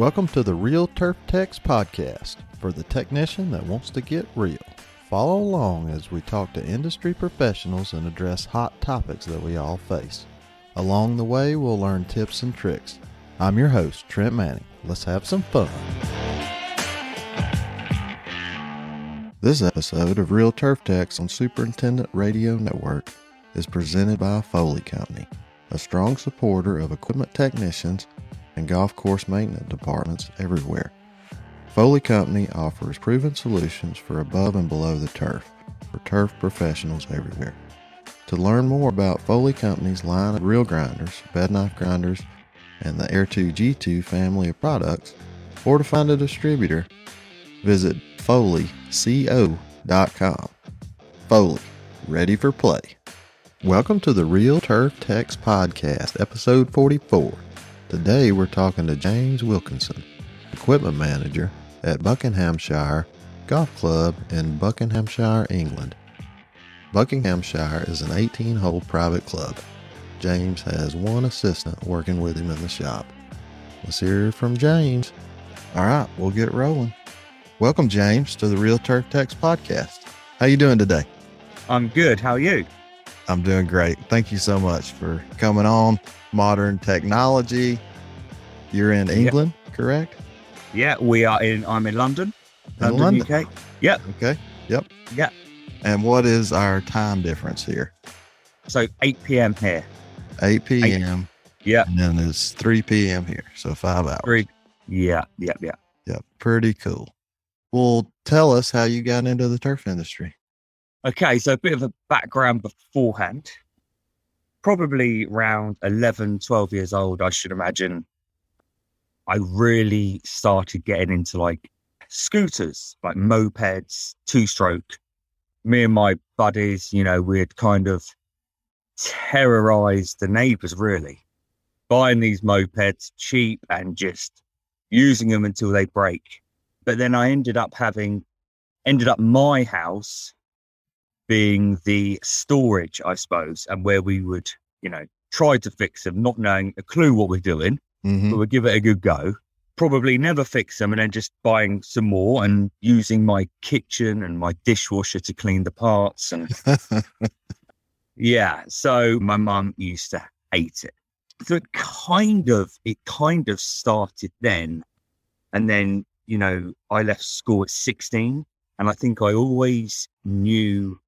Welcome to the Real Turf Techs podcast for the technician that wants to get real. Follow along as we talk to industry professionals and address hot topics that we all face. Along the way, we'll learn tips and tricks. I'm your host, Trent Manning. Let's have some fun. This episode of Real Turf Techs on Superintendent Radio Network is presented by Foley Company, a strong supporter of equipment technicians and golf course maintenance departments everywhere. Foley Company offers proven solutions for above and below the turf for turf professionals everywhere. To learn more about Foley Company's line of reel grinders, bed knife grinders, and the Air 2 G2 family of products, or to find a distributor, visit foleyco.com. Foley, ready for play. Welcome to the Real Turf Techs Podcast, episode 44. Today we're talking to James Wilkinson, equipment manager at Buckinghamshire Golf Club in Buckinghamshire, England. Buckinghamshire is an 18 hole private club. James has one assistant working with him in the shop. Let's hear from James. All right, we'll get rolling. Welcome, James, to the Real Turf Techs podcast. How you doing today? I'm good. How are you? I'm doing great. Thank you so much for coming on. Modern technology. You're in England, yep. correct? Yeah, we are in. I'm in London, in London, London. UK. Yep. Okay. Yep. Yeah. And what is our time difference here? So 8 p.m. here. 8 p.m. Yeah. And then it's 3 p.m. here. So five hours. Three. Yeah. Yeah. Yeah. Yeah. Pretty cool. Well, tell us how you got into the turf industry. Okay. So a bit of a background beforehand. Probably around 11, 12 years old, I should imagine. I really started getting into like scooters, like mopeds, two stroke. Me and my buddies, you know, we'd kind of terrorized the neighbors really, buying these mopeds cheap and just using them until they break. But then I ended up having, ended up my house being the storage, I suppose, and where we would, you know, try to fix them, not knowing a clue what we're doing, mm-hmm. but we'd give it a good go probably never fix them and then just buying some more and using my kitchen and my dishwasher to clean the parts and yeah so my mum used to hate it so it kind of it kind of started then and then you know i left school at 16 and i think i always knew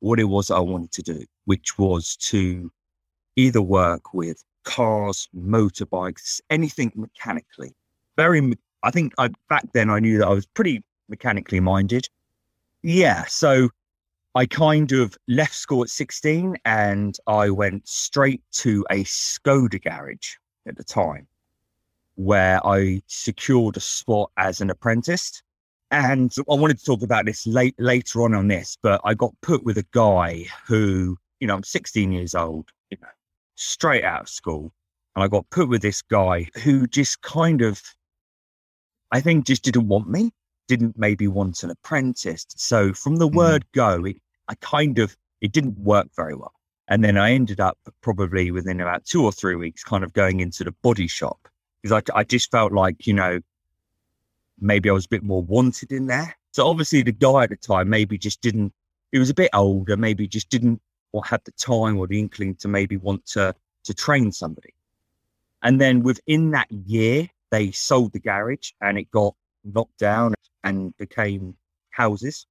what it was i wanted to do which was to either work with cars motorbikes anything mechanically very, I think I, back then I knew that I was pretty mechanically minded. Yeah. So I kind of left school at 16 and I went straight to a Skoda garage at the time where I secured a spot as an apprentice. And I wanted to talk about this late, later on on this, but I got put with a guy who, you know, I'm 16 years old, you know, straight out of school. And I got put with this guy who just kind of I think just didn't want me, didn't maybe want an apprentice. So from the mm. word go, it, I kind of, it didn't work very well. And then I ended up probably within about two or three weeks kind of going into the body shop because I, I just felt like, you know, maybe I was a bit more wanted in there. So obviously the guy at the time maybe just didn't, he was a bit older, maybe just didn't or had the time or the inkling to maybe want to, to train somebody. And then within that year, they sold the garage and it got knocked down and became houses.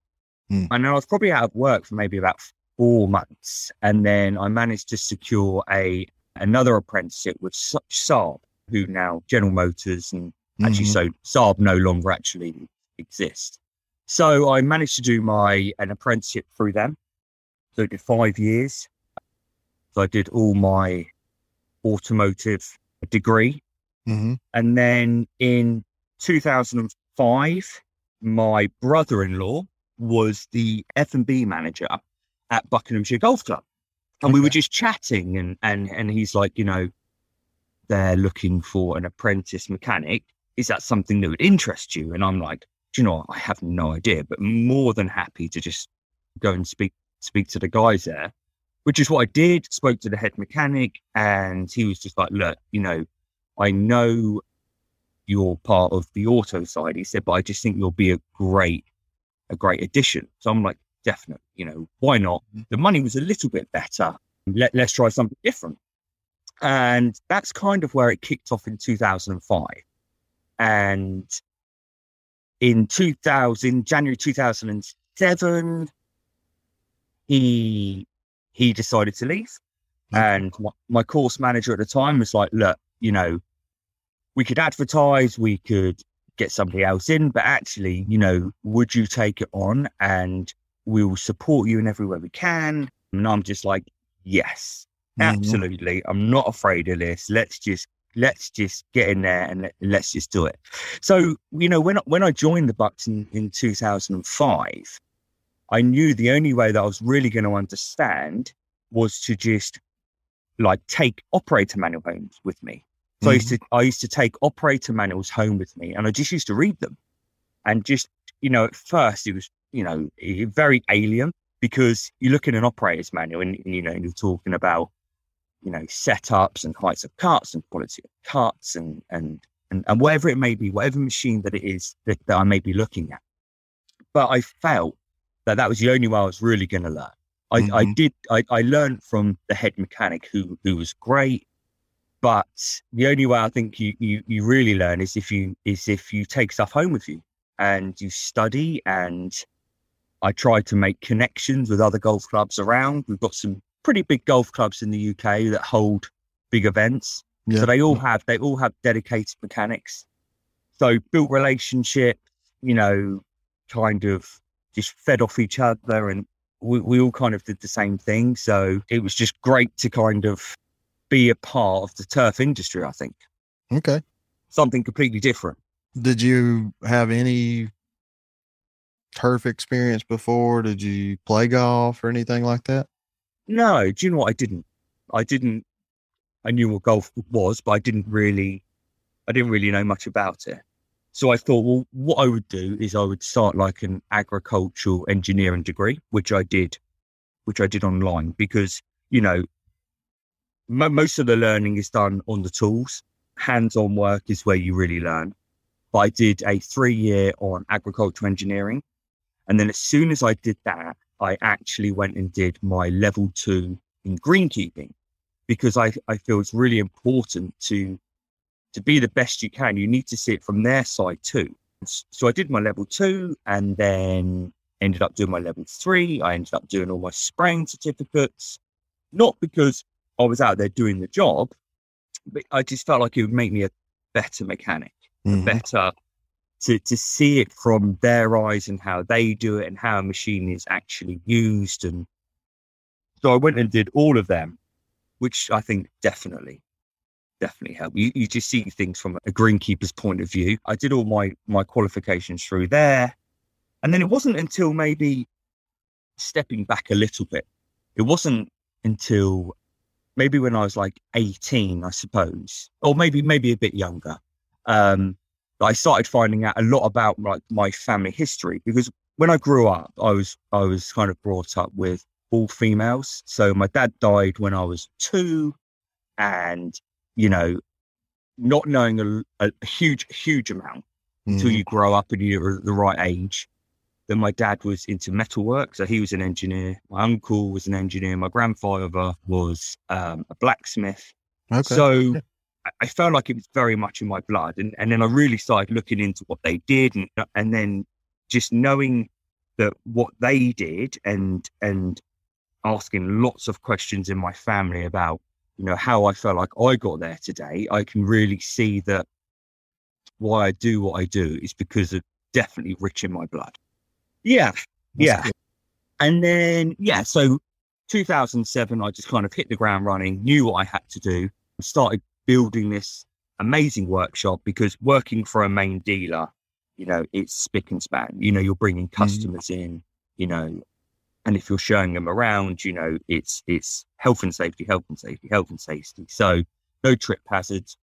Mm. And I was probably out of work for maybe about four months. And then I managed to secure a another apprenticeship with Saab, who now General Motors and actually mm-hmm. so Saab no longer actually exist. So I managed to do my an apprenticeship through them. So I did five years. So I did all my automotive degree Mm-hmm. And then in 2005, my brother-in-law was the F&B manager at Buckinghamshire Golf Club. And okay. we were just chatting and, and, and he's like, you know, they're looking for an apprentice mechanic. Is that something that would interest you? And I'm like, do you know, I have no idea, but more than happy to just go and speak speak to the guys there, which is what I did. Spoke to the head mechanic, and he was just like, look, you know, I know you're part of the auto side. He said, but I just think you'll be a great, a great addition. So I'm like, definitely, you know, why not? Mm-hmm. The money was a little bit better. Let, let's try something different. And that's kind of where it kicked off in 2005. And in 2000, January 2007, he he decided to leave. And my, my course manager at the time was like, look, you know, we could advertise, we could get somebody else in, but actually, you know, would you take it on and we will support you in every way we can? And I'm just like, yes, mm-hmm. absolutely. I'm not afraid of this. Let's just let's just get in there and let, us just do it. So, you know, when when I joined the Bucks in, in 2005, I knew the only way that I was really going to understand was to just like take operator manual with me. So mm-hmm. I used to I used to take operator manuals home with me, and I just used to read them, and just you know at first it was you know very alien because you look in an operator's manual and you know you're talking about you know setups and heights of cuts and quality of cuts and and and, and whatever it may be, whatever machine that it is that, that I may be looking at. But I felt that that was the only way I was really going to learn. I, mm-hmm. I did I, I learned from the head mechanic who who was great but the only way I think you, you, you really learn is if you is if you take stuff home with you and you study. And I try to make connections with other golf clubs around. We've got some pretty big golf clubs in the UK that hold big events. Yeah. So they all have they all have dedicated mechanics. So built relationship, you know, kind of just fed off each other and we, we all kind of did the same thing. So it was just great to kind of be a part of the turf industry, I think. Okay. Something completely different. Did you have any turf experience before? Did you play golf or anything like that? No. Do you know what? I didn't. I didn't. I knew what golf was, but I didn't really, I didn't really know much about it. So I thought, well, what I would do is I would start like an agricultural engineering degree, which I did, which I did online because, you know, most of the learning is done on the tools. Hands-on work is where you really learn. But I did a three-year on agricultural engineering, and then as soon as I did that, I actually went and did my level two in greenkeeping because I, I feel it's really important to to be the best you can. You need to see it from their side too. So I did my level two, and then ended up doing my level three. I ended up doing all my spraying certificates, not because I was out there doing the job, but I just felt like it would make me a better mechanic, mm-hmm. better to to see it from their eyes and how they do it and how a machine is actually used. And so I went and did all of them, which I think definitely, definitely helped. You, you just see things from a greenkeeper's point of view. I did all my my qualifications through there. And then it wasn't until maybe stepping back a little bit, it wasn't until maybe when I was like 18, I suppose, or maybe maybe a bit younger. Um, I started finding out a lot about like my family history because when I grew up, I was I was kind of brought up with all females. So my dad died when I was two, and you know, not knowing a, a huge huge amount mm. until you grow up and you're the right age. Then my dad was into metalwork, so he was an engineer. My uncle was an engineer. My grandfather was um, a blacksmith. Okay. So I felt like it was very much in my blood, and and then I really started looking into what they did, and and then just knowing that what they did, and and asking lots of questions in my family about you know how I felt like I got there today. I can really see that why I do what I do is because of definitely rich in my blood. Yeah. That's yeah. Cool. And then, yeah, so 2007, I just kind of hit the ground running, knew what I had to do, started building this amazing workshop because working for a main dealer, you know, it's spick and span. You know, you're bringing mm-hmm. customers mm. in, you know, and if you're showing them around, you know, it's it's health and safety, health and safety, health and safety. So no trip hazards,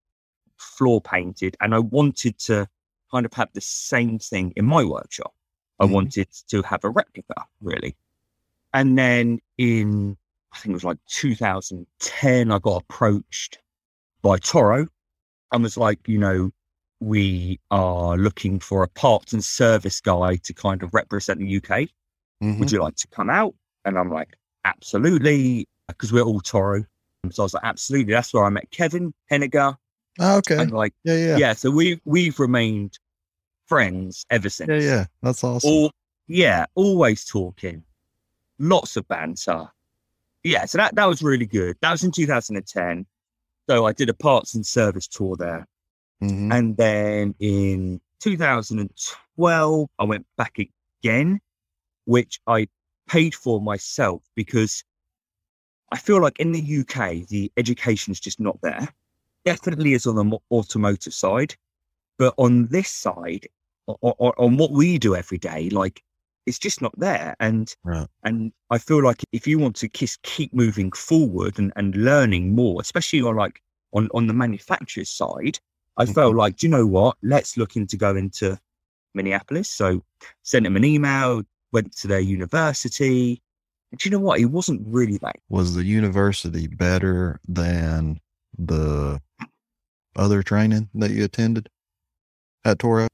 floor painted, and I wanted to kind of have the same thing in my workshop. I mm-hmm. wanted to have a replica, really. And then in, I think it was like 2010, I got approached by Toro and was like, you know, we are looking for a parts and service guy to kind of represent the UK. Mhm. Would you like to come out? And I'm like, absolutely, because we're all Toro. So I was like, absolutely. That's where I met Kevin Henniger. Oh, okay. And like, Yeah, yeah. yeah. So we we've remained friends ever since. Yeah, yeah. That's awesome. All yeah, always talking, lots of banter. Yeah, so that that was really good. That was in 2010. So I did a parts and service tour there, Mhm. and then in 2012 I went back again, which I paid for myself because I feel like in the UK the education is just not there. Definitely is on the automotive side, but on this side, on what we do every day, like it's just not there. And Right. and I feel like if you want to kiss, keep moving forward and, and learning more, especially on like on, on the manufacturer's side, I felt mm-hmm. like, do you know what? Let's look into going to Minneapolis. So sent him an email, went to their university. And do you know what? It wasn't really that Was the university better than the other training that you attended at Toro?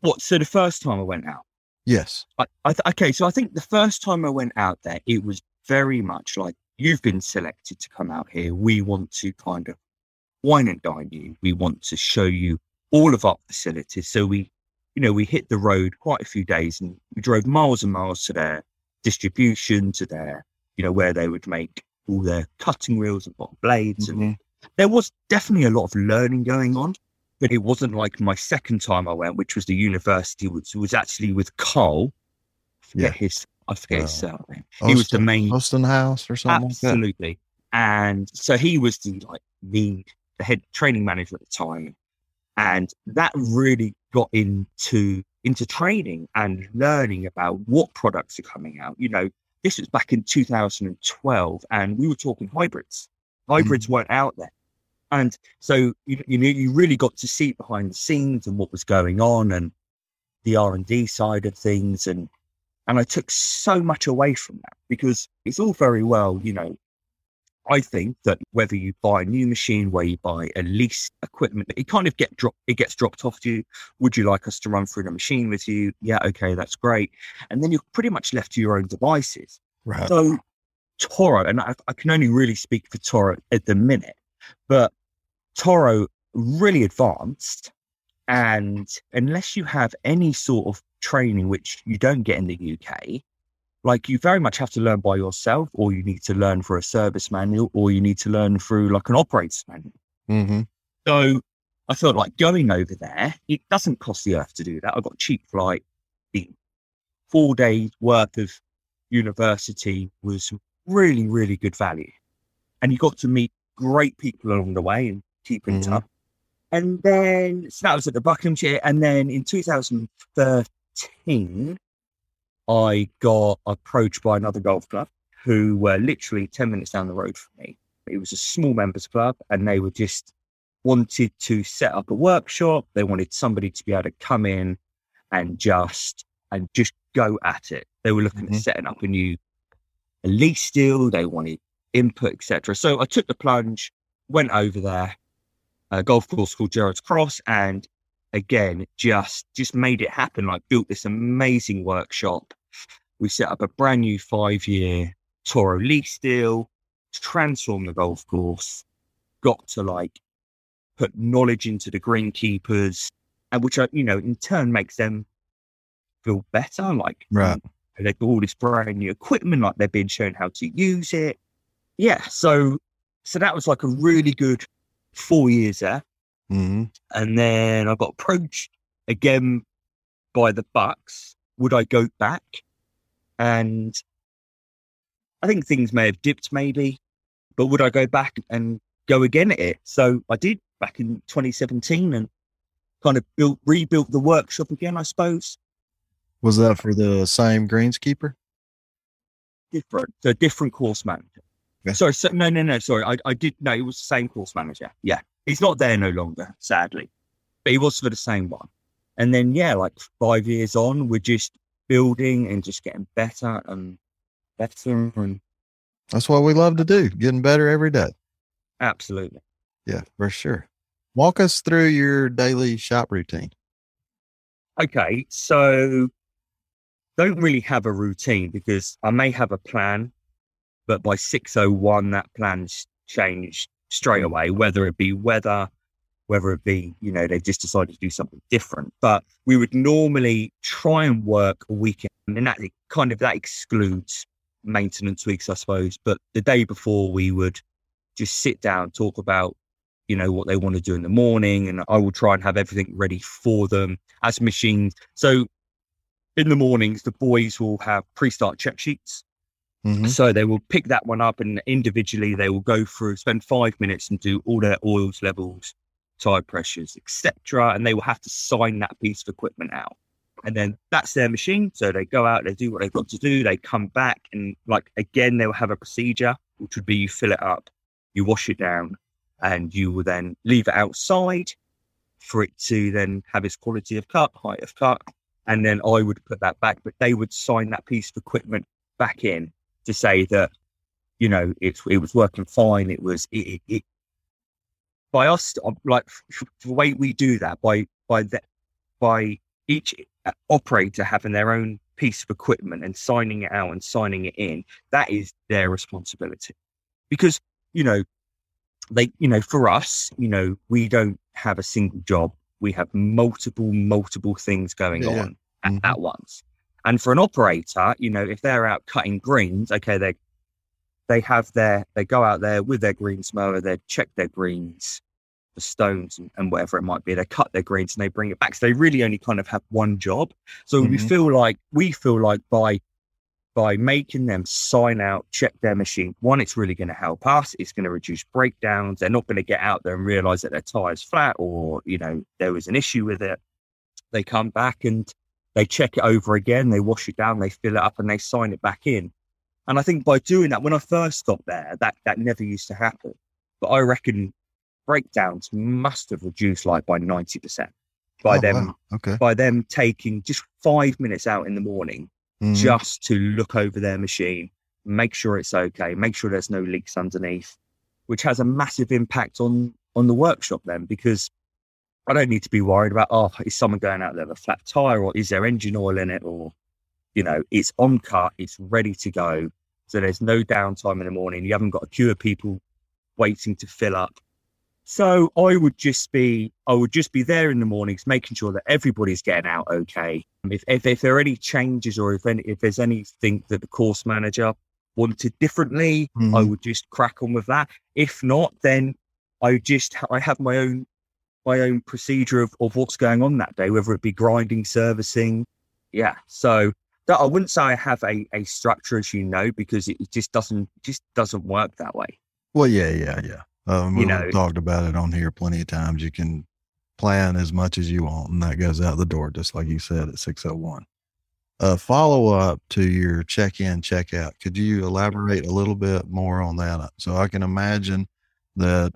what so the first time I went out. Yes. I, I th- okay, so I think the first time I went out there, it was very much like you've been selected to come out here. We want to kind of wine and dine you. We want to show you all of our facilities. So we, you know, we hit the road quite a few days and we drove miles and miles to their distribution, to their, you know, where they would make all their cutting wheels and bottom blades. And Mhm. there was definitely a lot of learning going on. But it wasn't like my second time I went, which was the university, which was actually with Cole. Forget his, I forget his Uh, surname. He was the main, Austin House or something like absolutely. And so he was the like the, the head training manager at the time, and that really got into into training and learning about what products are coming out. You know, this was back in 2012, and we were talking hybrids. Hybrids weren't out there, and so you you you really got to see behind the scenes and what was going on and the R and D side of things, and and I took so much away from that because it's all very well, you know. I think that whether you buy a new machine, where you buy a lease equipment, it kind of get dropped. It gets dropped off to you. Would you like us to run through the machine with you? Yeah, okay, that's great. And then you're pretty much left to your own devices. Right. So Toro, and I, I can only really speak for Toro at the minute, but Toro really advanced. And unless you have any sort of training, which you don't get in the UK, like you very much have to learn by yourself, or you need to learn through a service manual, or you need to learn through like an operator's manual. Mm-hmm. So I felt like going over there, it doesn't cost the earth to do that. I got cheap flight. The four days worth of university was really, really good value. And you got to meet great people along the way and keep in Mhm. touch. And then, so that was at the Buckinghamshire. And then in 2013, I got approached by another golf club who were literally 10 minutes down the road from me. It was a small members club and they were just wanted to set up a workshop. They wanted somebody to be able to come in and just and just go at it. They were looking Mhm. at setting up a new a lease deal. They wanted input, etc. So I took the plunge, went over there, a golf course called Gerrard's Cross, and again just just made it happen. Like built this amazing workshop. We set up a brand new five year Toro lease deal, transformed the golf course, got to like put knowledge into the greenkeepers, and which I, you know, in turn makes them feel better. Like, Right. they've got all this brand new equipment, like they're being shown how to use it. Yeah. So, so that was like a really good four years there. Mm-hmm. And then I got approached again by the Bucks. Would I go back? And I think things may have dipped, maybe, but would I go back and go again at it? So I did back in 2017 and kind of built, rebuilt the workshop again, I suppose. Was that for the same greenskeeper? Different, so different course manager. Sorry, so, no, no, no, sorry. I, I did, no, it was the same course manager. Yeah. He's not there no longer, sadly, but he was for the same one. And then, yeah, like five years on, we're just building and just getting better and better and That's what we love to do, getting better every day. absolutely. Yeah, for sure. Walk us through your daily shop routine. Okay, so don't really have a routine because I may have a plan, but by 601 that plan's changed straight mm. away, whether it be weather, whether it be, you know, they've just decided to do something different. But we would normally try and work a weekend and that kind of that excludes maintenance weeks, I suppose. But the day before we would just sit down, talk about you know, what they want to do in the morning. And I will try and have everything ready for them as machines. So in the mornings, the boys will have pre start check sheets. Mm-hmm. So they will pick that one up and individually they will go through, spend five minutes and do all their oils levels, tire pressures, etc. And they will have to sign that piece of equipment out. And then that's their machine. So they go out, they do what they've got to do, they come back and like again, they will have a procedure, which would be you fill it up, you wash it down, and you will then leave it outside for it to then have its quality of cut, height of cut, and then I would put that back. But they would sign that piece of equipment back in to say that you know it it was working fine. It was it, it, it by us uh, like the way we do that by by that by each uh, operator having their own piece of equipment and signing it out and signing it in that is their responsibility because you know they, you know, for us, you know, we don't have a single job. We have multiple, multiple things going yeah. on at, mm-hmm. at once. And for an operator, you know, if they're out cutting greens, okay, they they have their they go out there with their greens mower, they check their greens, the stones and, and, whatever it might be. They cut their greens and they bring it back. So they really only kind of have one job. So mm-hmm. we feel like we feel like by by making them sign out, check their machine. One, it's really going to help us. It's going to reduce breakdowns. They're not going to get out there and realize that their tire's flat or, you know, there was an issue with it. They come back and they check it over again. They wash it down, they fill it up and they sign it back in. And I think by doing that, when I first got there, that, that never used to happen. But I reckon breakdowns must have reduced like by 90% by oh, them, wow. okay. by them taking just five minutes out in the morning mm-hmm. just to look over their machine, make sure it's okay, make sure there's no leaks underneath, which has a massive impact on on the workshop then because I don't need to be worried about oh is someone going out there with a flat tire or is there engine oil in it or you know it's on cut, it's ready to go. So there's no downtime in the morning. You haven't got a queue of people waiting to fill up. So I would just be, I would just be there in the mornings, making sure that everybody's getting out okay. If if, if there are any changes or if any, if there's anything that the course manager wanted differently, mm-hmm. I would just crack on with that. If not, then I just I have my own my own procedure of, of what's going on that day, whether it be grinding, servicing. Yeah. So that I wouldn't say I have a, a structure as you know, because it just doesn't just doesn't work that way. Well, yeah, yeah, yeah. Um, we've know, talked about it on here plenty of times. You can plan as much as you want, and that goes out the door, just like you said at 601. A follow up to your check in, check out. Could you elaborate a little bit more on that? So I can imagine that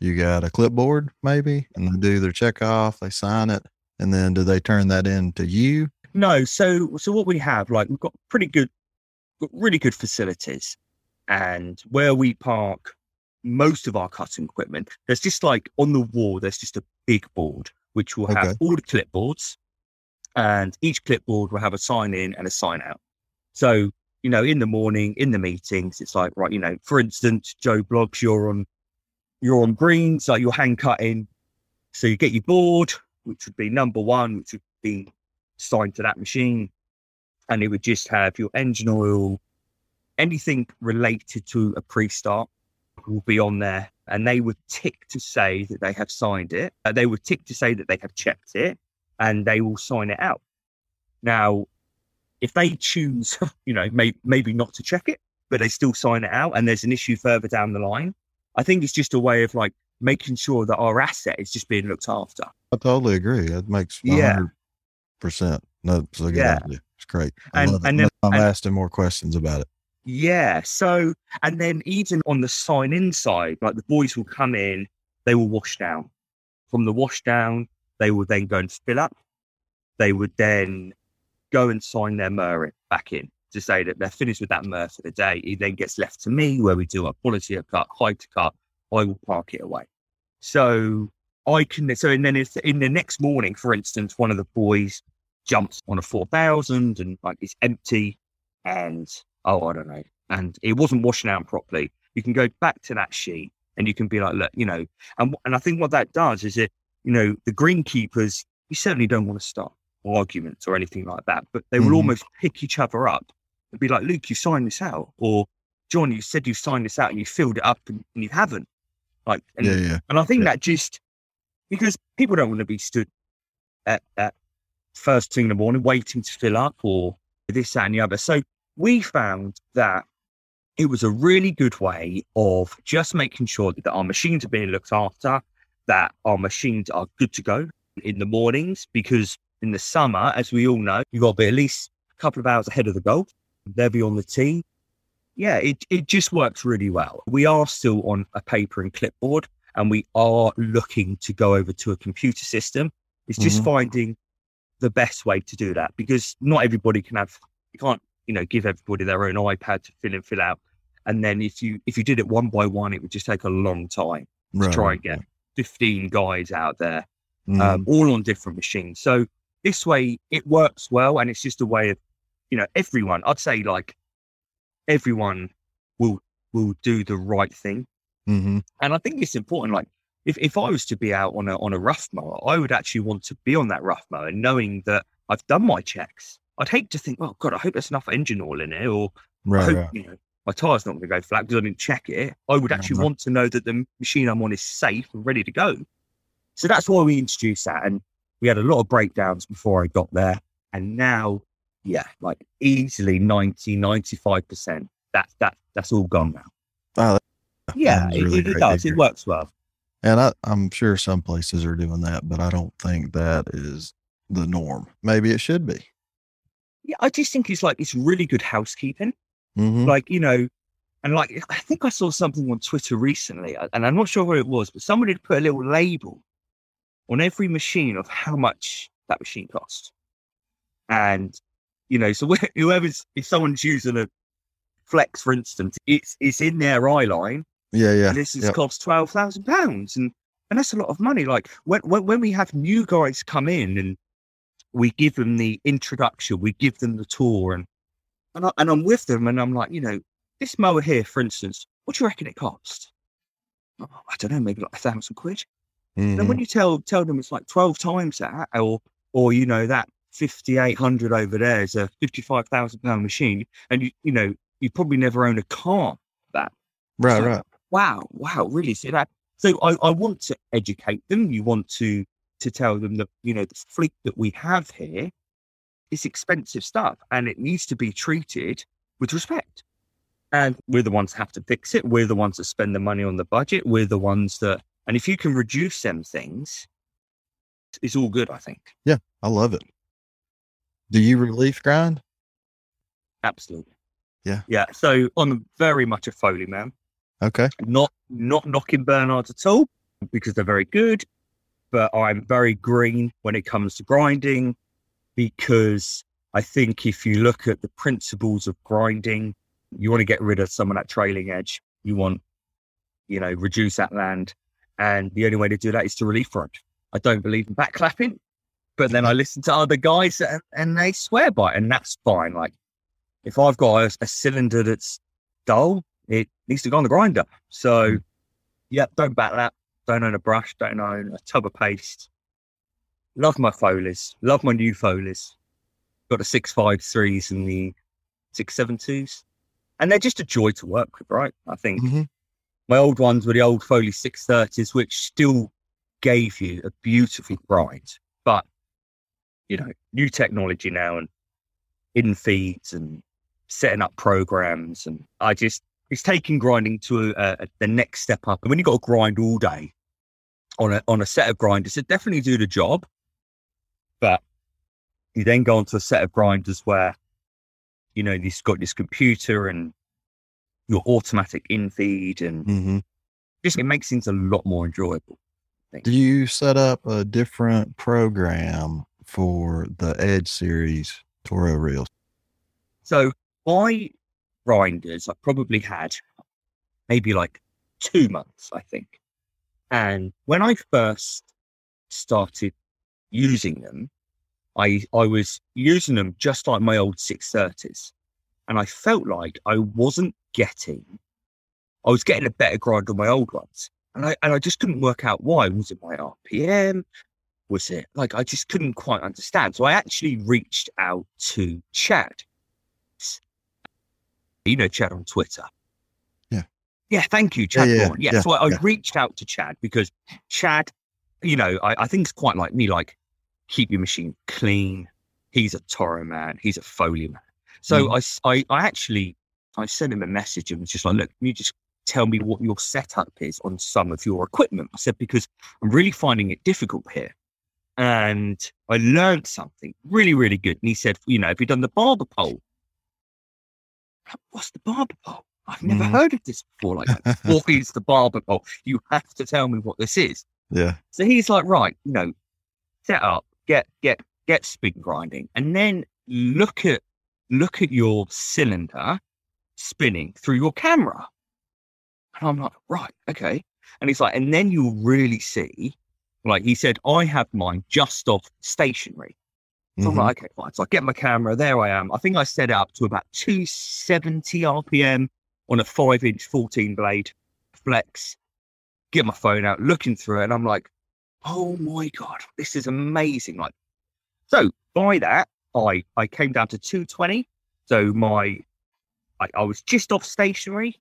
you got a clipboard, maybe, and they do their check off, they sign it, and then do they turn that in to you? No. So, so what we have, like, we've got pretty good, got really good facilities, and where we park most of our cutting equipment, there's just like on the wall, there's just a big board which will have okay. all the clipboards, and each clipboard will have a sign in and a sign out. So, you know, in the morning, in the meetings, it's like, right, you know, for instance, Joe Bloggs you're on you're on greens, like you're hand cutting. So you get your board, which would be number one, which would be signed to that machine. And it would just have your engine oil, anything related to a pre-start will be on there and they would tick to say that they have signed it. Uh, they would tick to say that they have checked it and they will sign it out. Now, if they choose, you know, may, maybe not to check it, but they still sign it out and there's an issue further down the line, I think it's just a way of like making sure that our asset is just being looked after. I totally agree. It makes 100%. Yeah. No, so yeah. It's great. I and, and then, I'm and, asking more questions about it. Yeah. So, and then even on the sign in side, like the boys will come in, they will wash down. From the wash down, they will then go and fill up. They would then go and sign their MER back in to say that they're finished with that MER for the day. It then gets left to me where we do our quality of cut, height to cut. I will park it away. So I can, so and then it's in the next morning, for instance, one of the boys jumps on a 4000 and like it's empty and, oh, I don't know, and it wasn't washing out properly. You can go back to that sheet and you can be like, look, you know, and, and I think what that does is it, you know, the greenkeepers, you certainly don't want to start arguments or anything like that, but they will Mhm. almost pick each other up and be like, Luke, you signed this out, or John, you said you signed this out and you filled it up and, and you haven't. Like, and, Yeah, yeah. and I think Yeah. that just because people don't want to be stood at, at first thing in the morning waiting to fill up or this, that, and the other. So we found that it was a really good way of just making sure that our machines are being looked after, that our machines are good to go in the mornings, because in the summer, as we all know, you've got to be at least a couple of hours ahead of the goal. They'll be on the tee. Yeah, it, it just works really well. We are still on a paper and clipboard, and we are looking to go over to a computer system. It's just Mhm. finding the best way to do that because not everybody can have, you can't, you know, give everybody their own iPad to fill in, fill out. And then if you if you did it one by one, it would just take a long time to Right, try and get 15 guys out there, Mhm. um, all on different machines. So this way it works well. And it's just a way of, you know, everyone, I'd say like everyone will, will do the right thing. Mhm. And I think it's important. Like if, if I was to be out on a, on a rough mower, I would actually want to be on that rough mower knowing that I've done my checks. I'd hate to think, oh God, I hope there's enough engine oil in it or I hope, right. you know, my tire's not going to go flat because I didn't check it. I would actually Uh-huh. want to know that the machine I'm on is safe and ready to go. So that's why we introduced that. And we had a lot of breakdowns before I got there. And now, yeah, like easily 90, 95%. That, that, that's all gone now. Wow, Yeah, it, really it, does. It works well. And I, I'm sure some places are doing that, but I don't think that is the norm. Maybe it should be. Yeah, I just think it's like, it's really good housekeeping. hmm like you know and like i think i saw something on twitter recently and i'm not sure where it was but somebody had put a little label on every machine of how much that machine cost and you know so whoever's if someone's using a flex for instance it's it's in their eye line Yeah, yeah. and this has Yep. cost 12,000 pounds and and that's a lot of money like when, when when we have new guys come in and we give them the introduction we give them the tour and and, I, and I'm with them and I'm like you know this mower here for instance what do you reckon it costs? oh, I don't know maybe like a thousand quid and then Mhm. when you tell tell them it's like 12 times that or or you know that 5800 over there is a 55,000 pound machine and you you know you probably never own a car that Right, so- right. wow, wow, really see that. So I, I want to educate them. You want to to tell them that you know the fleet that we have here is expensive stuff and it needs to be treated with respect. And we're the ones that have to fix it. We're the ones that spend the money on the budget. We're the ones that, and if you can reduce them things, it's all good. I think Yeah, I love it. Do you relief grind? absolutely. Yeah. yeah. So I'm very much a Foley man. Okay. not not knocking Bernhards at all because they're very good, but I'm very green when it comes to grinding because I think if you look at the principles of grinding, you want to get rid of some of that trailing edge. You want, you know, reduce that land, and the only way to do that is to relief front. I don't believe in backlapping, but then I listen to other guys and, and they swear by it, and that's fine. Like if I've got a, a cylinder that's dull, it needs to go on the grinder. So, yeah, don't back that. Don't own a brush. Don't own a tub of paste. Love my Foleys. Love my new Foleys. Got the six five threes and the six seven twos, and they're just a joy to work with, right? I think hmm my old ones were the old Foley six thirties, which still gave you a beautiful grind, but you know, new technology now and in feeds and setting up programs, and I just it's taking grinding to a, a, the next step up. And when you've got to grind all day on a on a set of grinders, it definitely do the job, but you then go onto a set of grinders where you know you've got this computer and your automatic in feed and hmm just it makes things a lot more enjoyable. Do you set up a different program for the Edge series Toro reels? So my grinders, I probably had maybe like two months, I think. And when I first started using them, I I was using them just like my old 630s. And I felt like I wasn't getting I was getting a better grind on my old ones. And I and I just couldn't work out why. Was it my RPM? Was it like I just couldn't quite understand? So I actually reached out to Chad. You know Chad on Twitter. Yeah. Yeah, thank you, Chad. Yeah, yeah, yeah, so I, yeah. reached out to Chad because Chad, you know, I, I think it's quite like me, like keep your machine clean. He's a Toro man. He's a Foley man. So Mm-hmm. I I I, actually, I sent him a message and was just like, look, can you just tell me what your setup is on some of your equipment? I said, because I'm really finding it difficult here. And I learned something really, really good. And he said, you know, have you done the barber pole? What's the barber pole? I've never Mhm. heard of this before. Like, what is the barber pole? You have to tell me what this is. Yeah. So he's like, right, you know, set up, get get get spin grinding, and then look at look at your cylinder spinning through your camera. And I'm like, right, okay. And he's like, and then you'll really see, like he said, I have mine just off stationary. So I'm Mhm. like, okay, fine. So I get my camera, there I am. I think I set it up to about 270 RPM on a five inch 14 blade flex. Get my phone out, looking through it, and I'm like, oh my God, this is amazing. Like, so by that, I I came down to 220. So my I, I was just off stationary.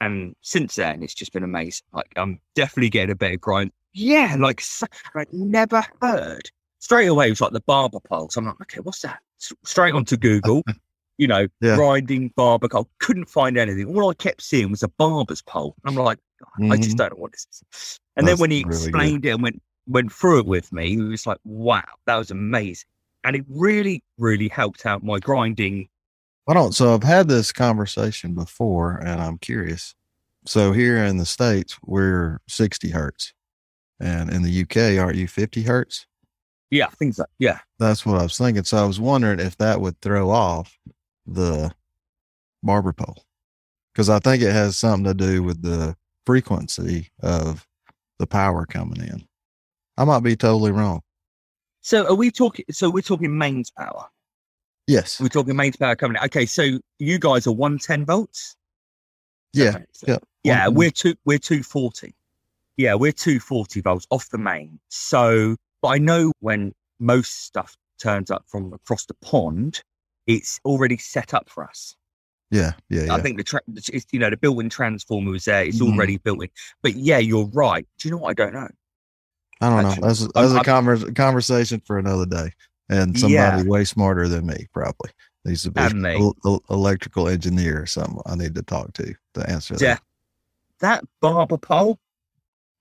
And since then, it's just been amazing. Like, I'm definitely getting a better grind. Yeah, like, I'd never heard straight away. It was like the barber pole. So I'm like, okay, what's that? Straight onto Google, you know, Yeah. grinding barber pole. Couldn't find anything. All I kept seeing was a barber's pole. I'm like, I just Mhm. don't know what this is. And then when he really good. explained it and went went through it with me, he was like, wow, that was amazing. And it really, really helped out my grinding. I don't. So I've had this conversation before, and I'm curious. So here in the states, we're 60 hertz, and in the UK, aren't you 50 hertz? Yeah, things like yeah. That's what I was thinking. So I was wondering if that would throw off the barber pole, because I think it has something to do with the frequency of the power coming in. I might be totally wrong. So are we talking so we're talking mains power? Yes. We're talking mains power coming in. Okay, so you guys are 110 volts? Yeah. So- Yeah. Yeah, we're two we're 240. Yeah, we're 240 volts off the main. So but I know when most stuff turns up from across the pond, it's already set up for us. Yeah. Yeah. Yeah. I think the tra- it's, you know the built-in transformer was there. It's Mhm. already built in. But yeah, you're right. Do you know what? I don't know. I don't Actually, know. That's, I'm- that's a I'm- conversation for another day. And somebody Yeah. way smarter than me probably needs to be And me. el- el- electrical engineer or something. I need to talk to to answer Yeah, that. that barber pole,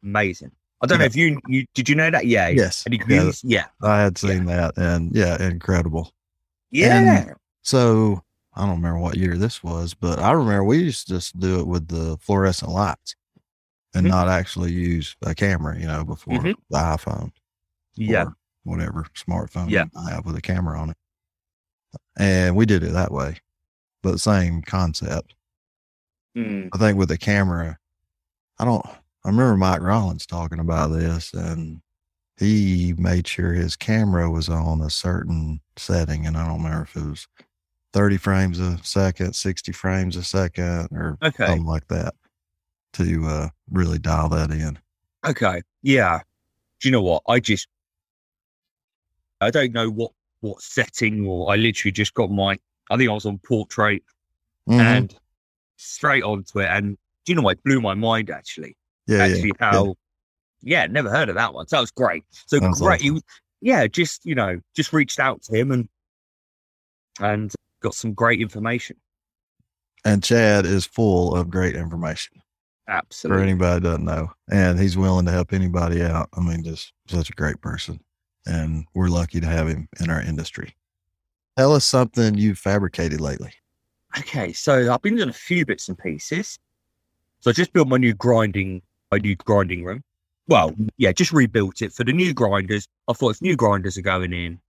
amazing. I don't know if you you did you know that? Yeah. Yes. And you Yeah, use yeah I had seen that, and yeah, incredible. yeah. So I don't remember what year this was, but I remember we used to just do it with the fluorescent lights and Mhm. not actually use a camera, you know, before Mhm. the iPhone. yeah. whatever smartphone Yeah. I have with a camera on it. And we did it that way, but same concept. Mm, I think with the camera, I don't, I remember Mike Rollins talking about this and he made sure his camera was on a certain setting. And I don't remember if it was 30 frames a second, 60 frames a second, or Okay. something like that to uh, really dial that in. Okay. Yeah. Do you know what? I just I don't know what what setting or I literally just got my I think I was on portrait Mhm. and straight onto it and do you know what? It blew my mind actually. Yeah, yeah. how yeah. never heard of that one. So that was great. So Sounds great. Awesome. yeah, just you know, just reached out to him and and got some great information. And Chad is full of great information. Absolutely. For anybody that doesn't know. And he's willing to help anybody out. I mean, just such a great person. And we're lucky to have him in our industry. Tell us something you've fabricated lately. Okay, so I've been doing a few bits and pieces. So I just built my new grinding, my new grinding room. Well, yeah, just rebuilt it for the new grinders. I thought if new grinders are going in,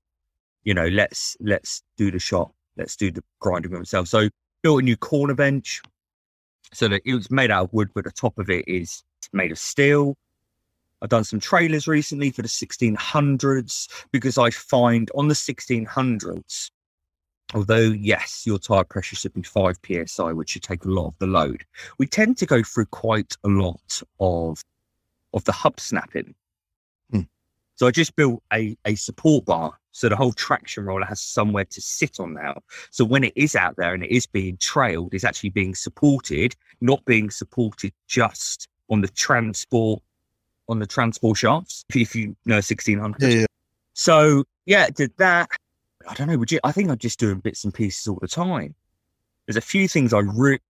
you know, let's let's do the shop, let's do the grinding room itself. So built a new corner bench, so that it was made out of wood, but the top of it is made of steel. I've done some trailers recently for the 1600s because I find on the 1600s, although yes, your tire pressure should be 5 psi, which should take a lot of the load, we tend to go through quite a lot of of the hub snapping. Hmm. So I just built a, a support bar so the whole traction roller has somewhere to sit on now. So when it is out there and it is being trailed, it's actually being supported, not being supported just on the transport on the transport shafts. If, you know 1600. Yeah, yeah. So yeah, did that. I don't know. Would you? I think I'm just doing bits and pieces all the time. There's a few things I really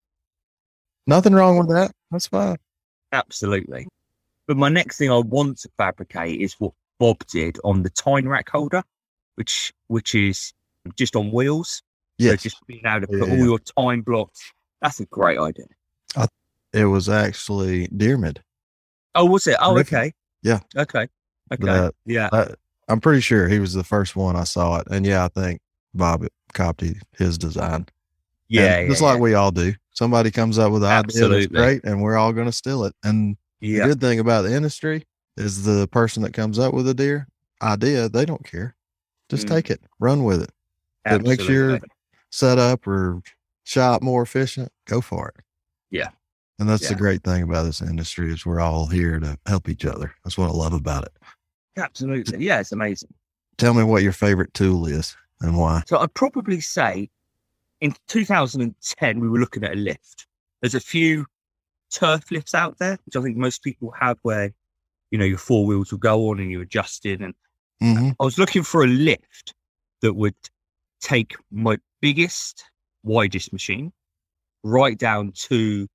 Nothing wrong with that. That's fine. absolutely. But my next thing I want to fabricate is what Bob did on the time rack holder, which which is just on wheels. So just being able to put Yeah. all your time blocks. That's a great idea. I, It was actually Dearmid. Oh, was it? Oh, okay. Yeah. Okay. Okay. That- yeah. I, I'm pretty sure he was the first one I saw it. And yeah, I think Bob copied his design. Yeah. Yeah, just like we all do. Somebody comes up with an idea that's great and we're all going to steal it. And yeah. the good thing about the industry is the person that comes up with a deer idea, they don't care. Just Mm. take it, run with it. it makes your- setup or shop more efficient, go for it. Yeah. And that's the great thing about this industry is we're all here to help each other. That's what I love about it. Absolutely. Yeah, it's amazing. Tell me what your favorite tool is and why. So I'd probably say in 2010, we were looking at a lift. There's a few turf lifts out there, which I think most people have where, you know, your four wheels will go on and you adjust it. And hmm I was looking for a lift that would take my biggest, widest machine right down to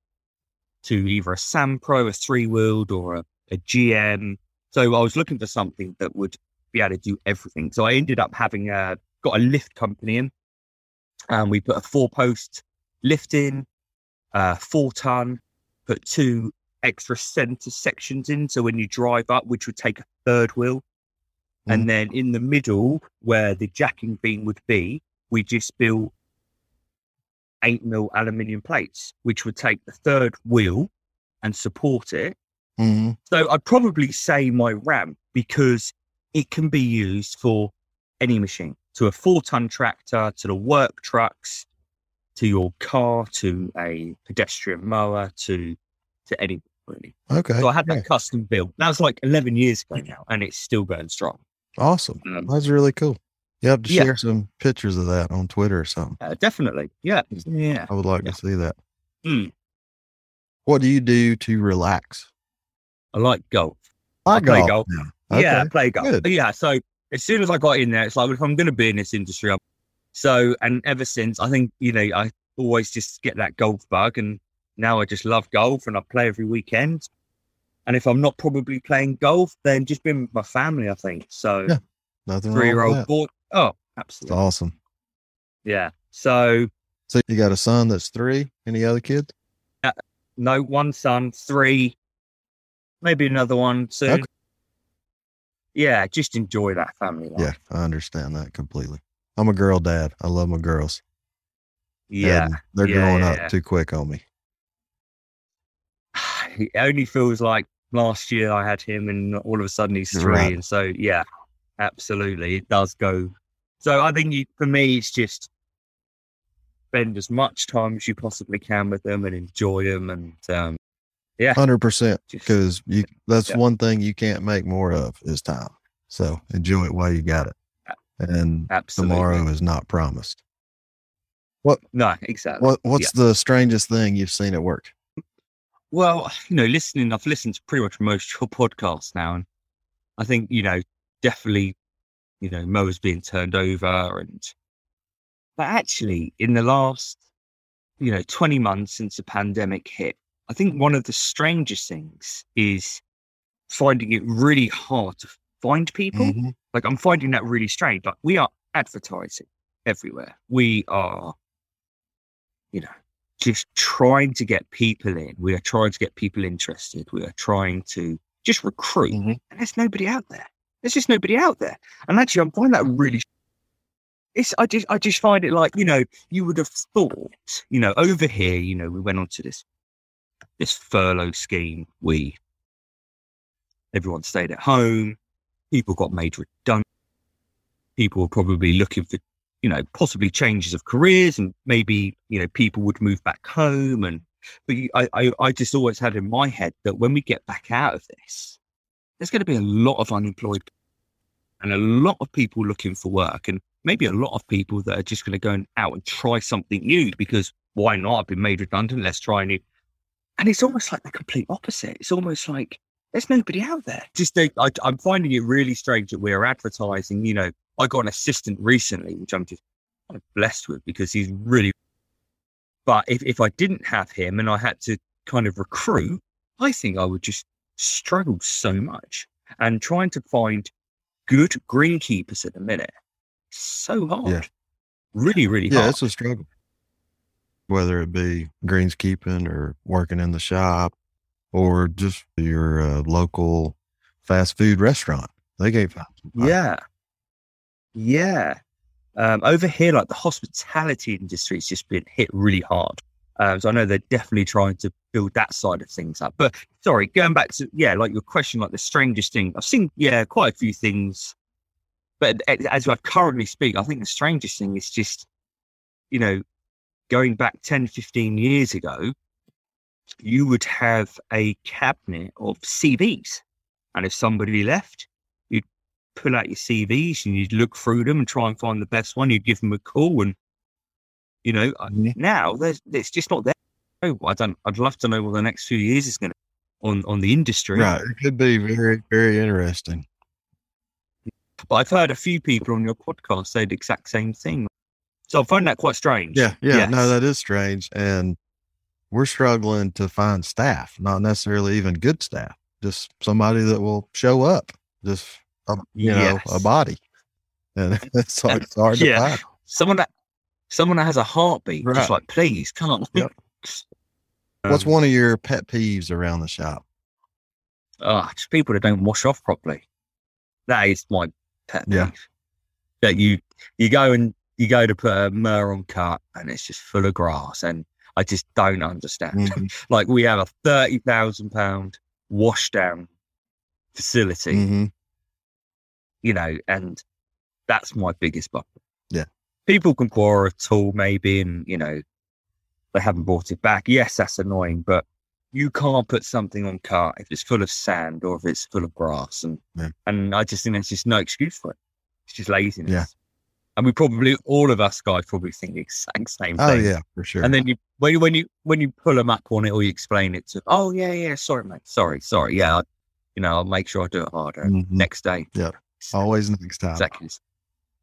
to either a Sand Pro, a three wheeled, or a, a GM. So I was looking for something that would be able to do everything. So I ended up having a got a lift company in, and we put a four post lift in, uh, four ton, put two extra center sections in. So when you drive up, which would take a third wheel, and then in the middle where the jacking beam would be, we just built eight mil aluminium plates, which would take the third wheel and support it. Hmm So I'd probably say my ramp because it can be used for any machine, to a four ton tractor, to the work trucks, to your car, to a pedestrian mower, to to any really. Okay. So I had that yeah. custom built. That was like eleven years ago now, and it's still going strong. Awesome. Um, That's really cool. You have to Yeah. share some pictures of that on Twitter or something. uh, definitely, yeah, yeah. I would like Yeah. to see that. Mm. What do you do to relax? I like golf. I play golf. now. Yeah, I play golf. good. Yeah. So as soon as I got in there, it's like, if I'm going to be in this industry, I'm... so, and ever since, I think, you know, I always just get that golf bug. And now I just love golf and I play every weekend. And if I'm not probably playing golf, then just being with my family, I think. So, Yeah, Nothing three year old boy. Oh, It's absolutely. awesome. Yeah. So, So you got a son that's three. Any other kids? Uh, no, one son, three, maybe another one soon. Okay. Yeah, just enjoy that family life. Yeah, I understand that completely. I'm a girl dad. I love my girls. Yeah. and they're Yeah, growing yeah, up yeah. too quick on me. it only feels like last year I had him and all of a sudden he's three. Right. And so, yeah, absolutely. It does go. So I think you, for me, it's just spend as much time as you possibly can with them and enjoy them. And um, Hundred percent. Because you that's Yeah. one thing you can't make more of is time. So enjoy it while you got it. And absolutely. tomorrow is not promised. What? No, exactly. What what's the strangest thing you've seen at work? Well, you know, listening, I've listened to pretty much most of your podcasts now. And I think, you know, definitely, you know, mowers being turned over. And, but actually, in the last, you know, 20 months since the pandemic hit, I think one of the strangest things is finding it really hard to find people. Mhm. Like, I'm finding that really strange. Like, we are advertising everywhere. We are, you know, just trying to get people in. We are trying to get people interested. We are trying to just recruit. Mhm. And there's nobody out there. There's just nobody out there. And actually, I find that really. It's I just I just find it like you know you would have thought you know over here you know we went on to this this furlough scheme we everyone stayed at home. People got made redundant. People were probably looking for, you know, possibly changes of careers and maybe, you know, people would move back home. And, but I, I, I just always had in my head that when we get back out of this, there's going to be a lot of unemployed and a lot of people looking for work and maybe a lot of people that are just going to go out and try something new because why not? I've been made redundant. Let's try new. And it's almost like the complete opposite. It's almost like there's nobody out there. Just I, I'm finding it really strange that we're advertising. You know, I got an assistant recently, which I'm just kind of blessed with because he's really. But if, if I didn't have him and I had to kind of recruit, I think I would just struggle so much. And trying to find good greenkeepers at the minute, so hard. Yeah. Really, really Yeah, hard. it's a struggle. Whether it be greenskeeping or working in the shop or just your uh, local fast food restaurant. They find somebody. Yeah. Yeah. Um, over here, like the hospitality industry has just been hit really hard. Um, so I know they're definitely trying to build that side of things up. But sorry, going back to, yeah, like your question, like the strangest thing, I've seen, yeah, quite a few things. But as I currently speak, I think the strangest thing is just, you know, going back 10, 15 years ago, you would have a cabinet of CVs. And if somebody left, you'd pull out your CVs and you'd look through them and try and find the best one. You'd give them a call. And, you know, uh, now there's, it's just not there. Oh, I don't, I'd love to know what the next few years is going to on, on the industry. Right. It could be very, very interesting. But I've heard a few people on your podcast say the exact same thing. So I find that quite strange. Yeah. Yeah. No, that is strange. And we're struggling to find staff, not necessarily even good staff, just somebody that will show up, just, a, you know, a body. And it's hard, it's hard to Yeah. find. someone that, someone that has a heartbeat, Right. just like, please come on. Yep. What's Um, one of your pet peeves around the shop? Ah, just people that don't wash off properly. That is my pet peeve. Yeah. That you you go and you go to put a myrrh on cut and it's just full of grass and I just don't understand. Mhm. like we have a thirty thousand pound wash down facility, Mhm. you know, and that's my biggest bugger. Yeah. People can borrow a tool maybe and, you know, they haven't brought it back. Yes, that's annoying, but you can't put something on cart if it's full of sand or if it's full of grass. And Yeah. and I just think there's just no excuse for it. It's just laziness. Yeah. And we probably all of us guys probably think the exact same thing. Oh, yeah, for sure. And then you when you when you when you pull them up on it or you explain it to oh yeah, yeah, sorry, mate. Sorry, sorry. Yeah, I, you know, I'll make sure I do it harder Mhm. next day. Yeah. Always next time. Exactly.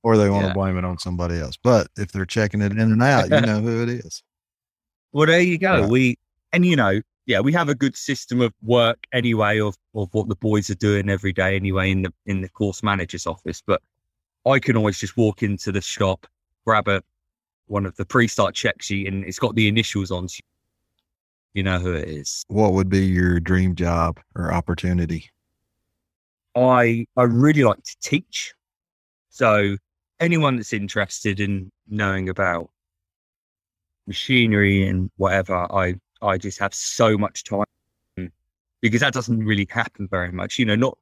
Or they want Yeah. to blame it on somebody else. But if they're checking it in and out, you know who it is. Well, there you go. Right. We and you know, yeah, we have a good system of work anyway of of what the boys are doing every day anyway in the in the course manager's office. But I can always just walk into the shop, grab a one of the pre-start check sheet, and it's got the initials on. so You know who it is. What would be your dream job or opportunity? I I really like to teach. So anyone that's interested in knowing about machinery and whatever, I I just have so much time because that doesn't really happen very much. You know, not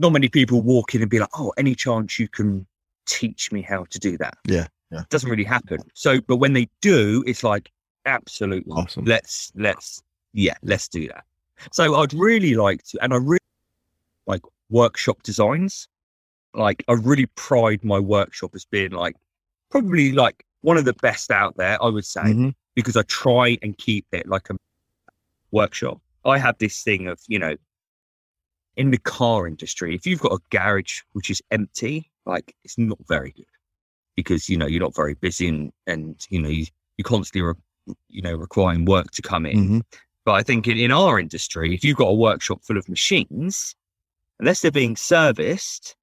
not many people walk in and be like, "Oh, any chance you can teach me how to do that?" Yeah, yeah. doesn't really happen. So, but when they do, it's like absolutely Awesome. Let's let's yeah, let's do that. So I'd really like to, and I really like workshop designs. Like I really pride my workshop as being like probably like one of the best out there. I would say Mhm. because I try and keep it like a workshop. I have this thing of, you know, in the car industry, if you've got a garage which is empty, like it's not very good because, you know, you're not very busy and, and you know, you, you're constantly, re- you know, requiring work to come in. Mhm. But I think in, in our industry, if you've got a workshop full of machines, unless they're being serviced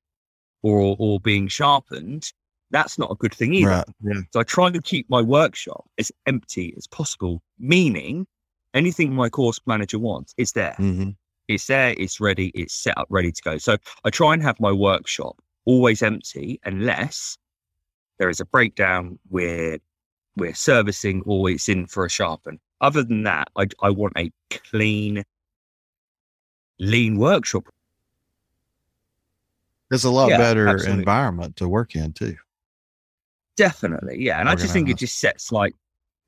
or, or being sharpened, that's not a good thing either. Right. Yeah. So I try to keep my workshop as empty as possible, meaning anything my course manager wants is there. hmm It's there, it's ready, it's set up, ready to go. So I try and have my workshop always empty unless there is a breakdown where we're servicing or it's in for a sharpen. Other than that, I, I want a clean lean workshop. It's a lot Yeah, better absolutely. environment to work in too. Definitely, yeah. And I just think it just sets like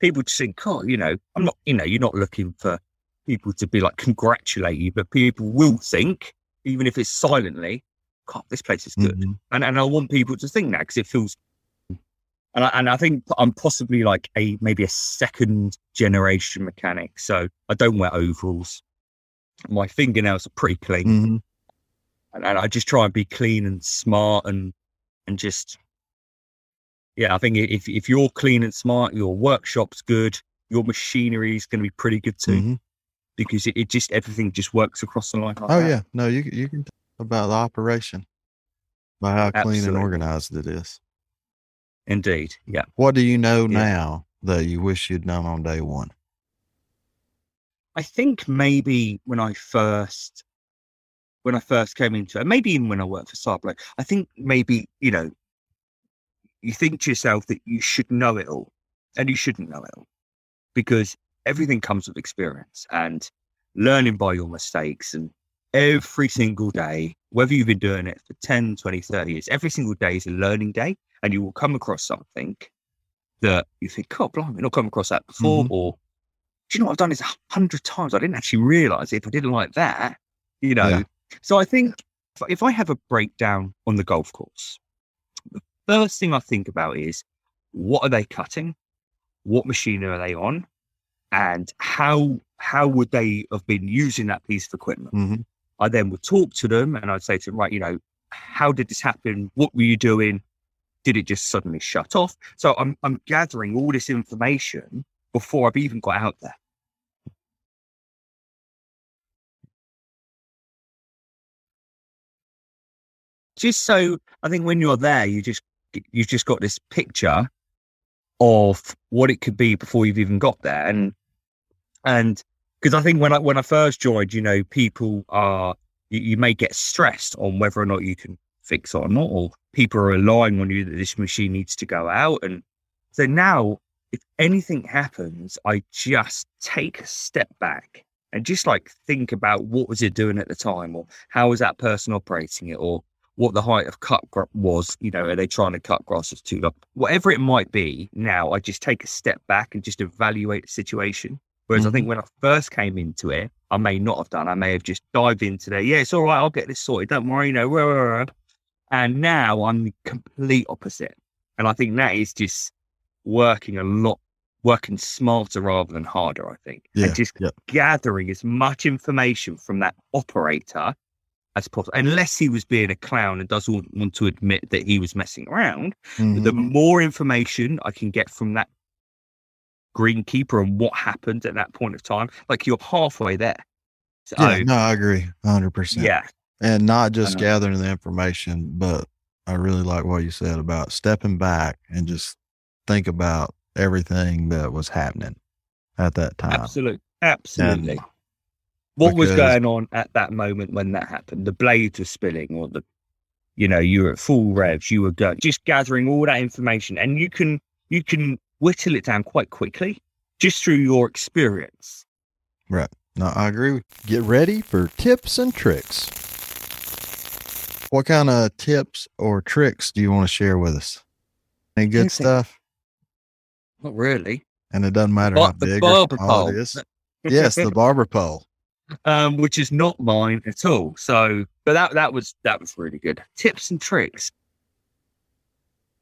people just think, oh, you know, I'm not, you know, you're not looking for people to be like congratulate you, but people will think, even if it's silently, God, this place is good. Mhm. And and I want people to think that because it feels. And I, and I think I'm possibly like a maybe a second generation mechanic, so I don't wear overalls. My fingernails are pretty clean, Mhm. and, and I just try and be clean and smart and and just yeah. I think if if you're clean and smart, your workshop's good, your machinery is going to be pretty good too Mhm. Because it, it just everything just works across the line. like Oh that. yeah, no, you you can talk about the operation by how clean and organized it is. indeed, yeah. What do you know Yeah. now that you wish you'd known on day one? I think maybe when I first when I first came into it, maybe even when I worked for Cyberblade, I think maybe, you know, you think to yourself that you should know it all. And you shouldn't know it all. Because everything comes with experience and learning by your mistakes and every single day, whether you've been doing it for 10, 20, 30 years, every single day is a learning day and you will come across something that you think, oh, blimey, I've not come across that before. Mhm. Or, do you know what I've done this a hundred times? I didn't actually realize it if I didn't like that, you know. Yeah. So I think if- if I have a breakdown on the golf course, the first thing I think about is what are they cutting? What machine are they on? And how how would they have been using that piece of equipment? Mhm. I then would talk to them and I'd say to them, right, you know, how did this happen? What were you doing? Did it just suddenly shut off? So I'm I'm gathering all this information before I've even got out there. Just so I think when you're there, you just you've just got this picture of what it could be before you've even got there. And and because I think when I when I first joined, you know, people are you, you may get stressed on whether or not you can fix it or not, or people are relying on you that this machine needs to go out. And so now, if anything happens, I just take a step back and just like think about what was it doing at the time, or how was that person operating it, or what the height of cut gr- was. You know, are they trying to cut grasses too long? Whatever it might be. Now, I just take a step back and just evaluate the situation. Whereas I think when I first came into it, I may not have done. I may have just dived into there. Yeah, it's all right. I'll get this sorted. Don't worry. You know, rah, rah, rah. and now I'm the complete opposite. And I think that is just working a lot, working smarter rather than harder. I think, Yeah, and just yeah. gathering as much information from that operator as possible. Unless he was being a clown and doesn't want to admit that he was messing around, Mhm. the more information I can get from that greenkeeper and what happened at that point of time, like you're halfway there. So, yeah, no, I agree, hundred percent. yeah, and not just Uh-huh. gathering the information, but I really like what you said about stepping back and just think about everything that was happening at that time. absolutely, absolutely. what was going on at that moment when that happened? The blades were spilling, or the, you know, you were at full revs. You were going, just gathering all that information, and you can you can whittle it down quite quickly just through your experience. Right. Now, I agree. Get ready for tips and tricks. What kind of tips or tricks do you want to share with us? Any good Anything. stuff? Not really. And it doesn't matter Bar- how big or small it is. Yes, the barber pole. um, which is not mine at all. So, but that that was that was really good. Tips and tricks.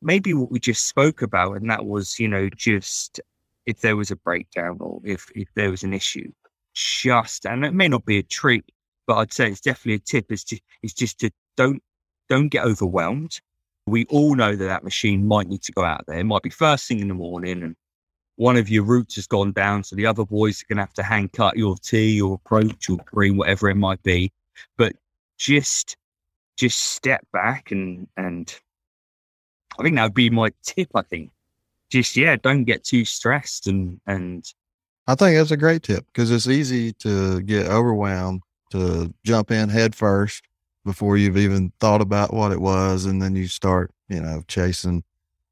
Maybe what we just spoke about, and that was you know just if there was a breakdown or if if there was an issue, just and it may not be a trick, but I'd say it's definitely a tip. Is to is just to don't don't get overwhelmed. We all know that that machine might need to go out there. It might be first thing in the morning, and one of your roots has gone down, so the other boys are going to have to hand cut your tee or approach or green, whatever it might be. But just, just step back and and I think that would be my tip. I think just yeah, don't get too stressed and and I think that's a great tip because it's easy to get overwhelmed to jump in head first before you've even thought about what it was. And then you start, you know, chasing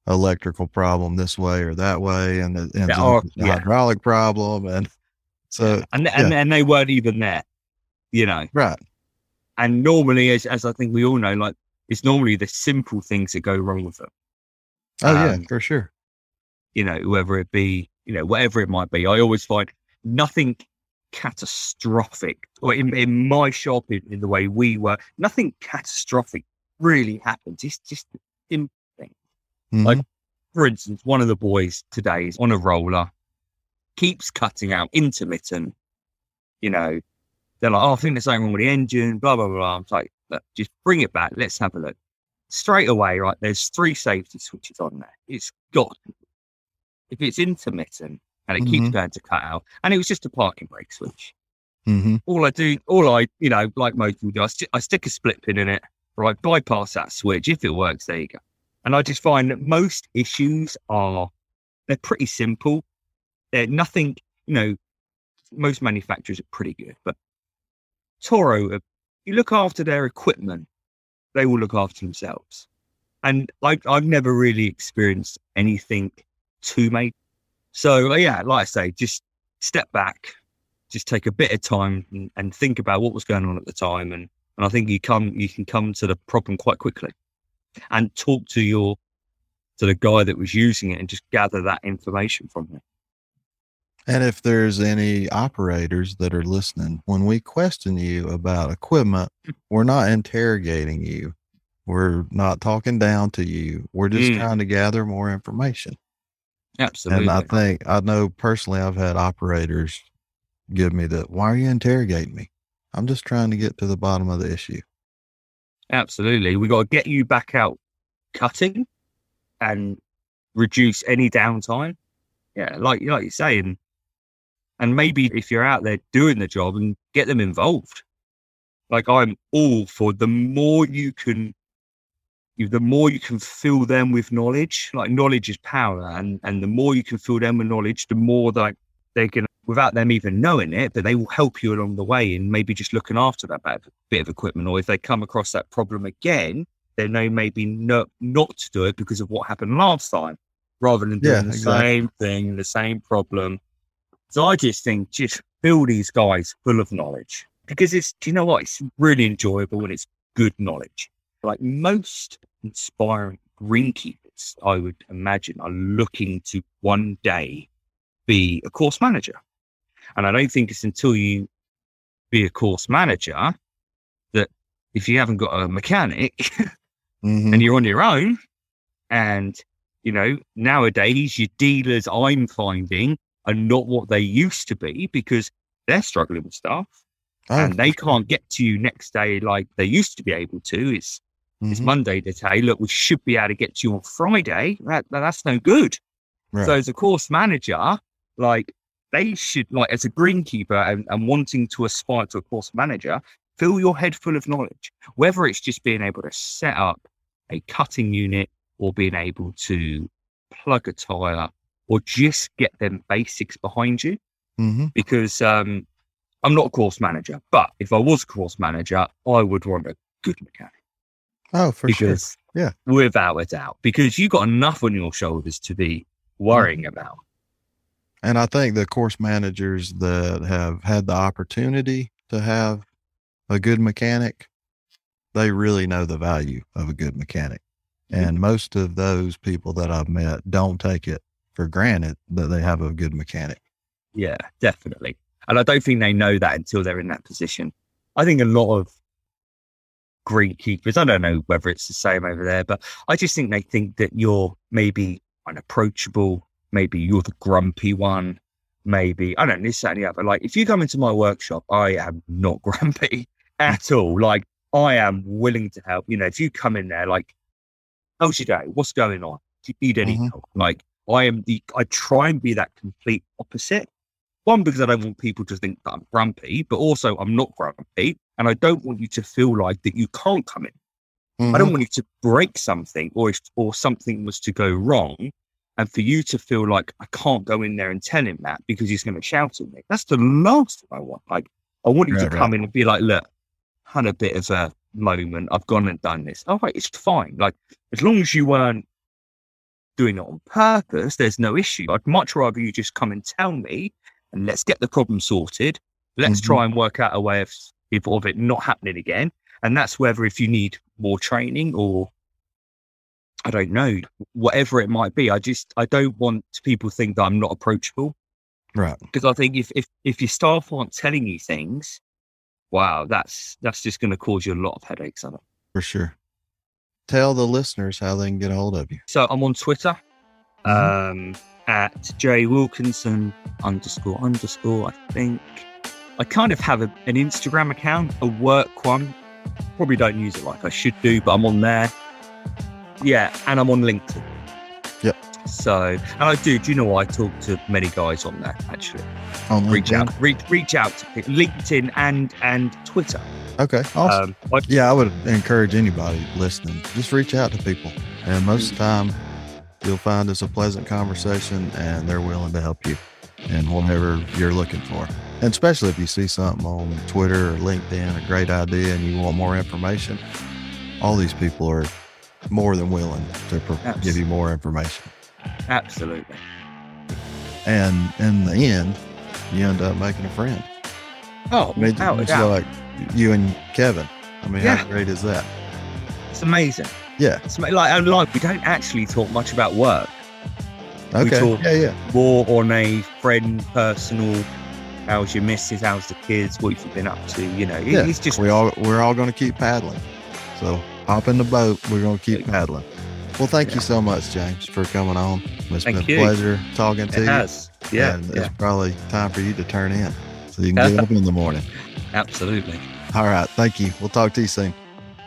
electrical problem this way or that way. And it ends Yeah, up or- with yeah. hydraulic problem. And so, and and, and they weren't even there. you know. Right. And normally, as as I think we all know, like it's normally the simple things that go wrong with them. Oh yeah, Um, for sure. You know, whether it be, you know, whatever it might be. I always find nothing catastrophic, or in, in my shop, in, in the way we work, nothing catastrophic really happens. It's just simple things. like-. For instance, one of the boys today is on a roller, keeps cutting out intermittent. You know, they're like, oh, I think there's something wrong with the engine, blah, blah, blah. I'm like, just bring it back. Let's have a look. Straight away, right, there's three safety switches on there. It's got, if it's intermittent and it keeps Mhm. going to cut out, and it was just a parking brake switch. Mhm. All I do, all I, you know, like most people do, I, sti- I stick a split pin in it, right, bypass that switch. If it works, there you go. And I just find that most issues are, they're pretty simple. They're nothing, you know, most manufacturers are pretty good, but Toro, uh, you look after their equipment, they will look after themselves. And I, I've never really experienced anything too major. So uh, yeah, like I say, just step back, just take a bit of time and, and think about what was going on at the time, and and I think you come you can come to the problem quite quickly, and talk to your to the guy that was using it and just gather that information from him. And if there's any operators that are listening, when we question you about equipment, we're not interrogating you. We're not talking down to you. We're just Mm. trying to gather more information. Absolutely, And I think I know personally I've had operators give me the why are you interrogating me? I'm just trying to get to the bottom of the issue. absolutely. We got to get you back out cutting and reduce any downtime. Yeah, like like you're saying, and maybe if you're out there doing the job and get them involved. Like I'm all for the more you can, you the more you can fill them with knowledge. Like knowledge is power, and and the more you can fill them with knowledge, the more like they can, without them even knowing it, but they will help you along the way in maybe just looking after that bit of equipment. Or if they come across that problem again, they know maybe no, not to do it because of what happened last time, rather than doing Yeah, the exactly. same thing, the same problem. So I just think just fill these guys full of knowledge because it's, do you know what? It's really enjoyable and it's good knowledge. Like most inspiring greenkeepers, I would imagine, are looking to one day be a course manager. And I don't think it's until you be a course manager that if you haven't got a mechanic Mhm. and you're on your own, and you know, nowadays your dealers I'm finding are not what they used to be because they're struggling with stuff Oh, and they can't get to you next day like they used to be able to. It's it's mhm. Monday today. look, we should be able to get to you on Friday. That, that- that's no good. Right. So as a course manager, like they should like as a greenkeeper and, and wanting to aspire to a course manager, fill your head full of knowledge. Whether it's just being able to set up a cutting unit or being able to plug a tire or just get them basics behind you. Mhm. Because um I'm not a course manager, but if I was a course manager, I would want a good mechanic Oh, for sure. Yeah. without a doubt, because you've got enough on your shoulders to be worrying Mm-hmm. about. And I think the course managers that have had the opportunity to have a good mechanic, they really know the value of a good mechanic. Mhm. And most of those people that I've met don't take it for granted that they have a good mechanic. Yeah, definitely. And I don't think they know that until they're in that position. I think a lot of greenkeepers, I don't know whether it's the same over there, but I just think they think that you're maybe unapproachable, maybe you're the grumpy one, maybe I don't know, this, that, and the other. Like if you come into my workshop, I am not grumpy at all. Like I am willing to help. You know, if you come in there, like, how's your day? What's going on? Do you need any Mhm. help? Like I am the I try and be that complete opposite. One, because I don't want people to think that I'm grumpy, but also I'm not grumpy. And I don't want you to feel like that you can't come in. I Mhm. don't want you to break something or if, or something was to go wrong and for you to feel like I can't go in there and tell him that because he's going to shout at me. That's the last thing I want. Like, I want you Right, to come in and be like, look, had a bit of a moment. I've gone and done this. All right, it's fine. Like, as long as you weren't doing it on purpose, there's no issue. I'd much rather you just come and tell me and let's get the problem sorted. Let's Mhm. try and work out a way of if of it not happening again. And that's whether if you need more training or I don't know, whatever it might be. I just I don't want people to think that I'm not approachable. Right. Because I think if if if your staff aren't telling you things, wow, that's that's just going to cause you a lot of headaches. I know. For sure. Tell the listeners how they can get a hold of you. So I'm on Twitter um, at J Wilkinson underscore underscore. I think I kind of have a, an Instagram account, a work one. Probably don't use it like I should do, but I'm on there. Yeah, and I'm on LinkedIn. Yep. So, and I do. Do you know I talk to many guys on that actually? On Reach LinkedIn? out, reach, reach out to people. LinkedIn and and Twitter. Okay. Awesome. Um, I, yeah, I would encourage anybody listening, just reach out to people. And most of the time, you'll find it's a pleasant conversation and they're willing to help you in whatever you're looking for. And especially if you see something on Twitter or LinkedIn, a great idea, and you want more information, all these people are more than willing to pro- give you more information. absolutely. And in the end, you end up making a friend. Oh, I mean, a it's like you and Kevin. I mean, Yeah. how great is that? It's amazing. Yeah. It's like like we don't actually talk much about work. We Okay. talk- Yeah, yeah. More on a friend, personal. How's your missus? How's the kids? What have you been up to? You know, Yeah, it's just we all we're all going to keep paddling. So hop in the boat. We're going to keep paddling. Well, thank you so much, James, for coming on. It's Thank been you. a pleasure talking to it you. has. Yeah, and yeah, it's probably time for you to turn in so you can get up in the morning. absolutely. All right, thank you. We'll talk to you soon.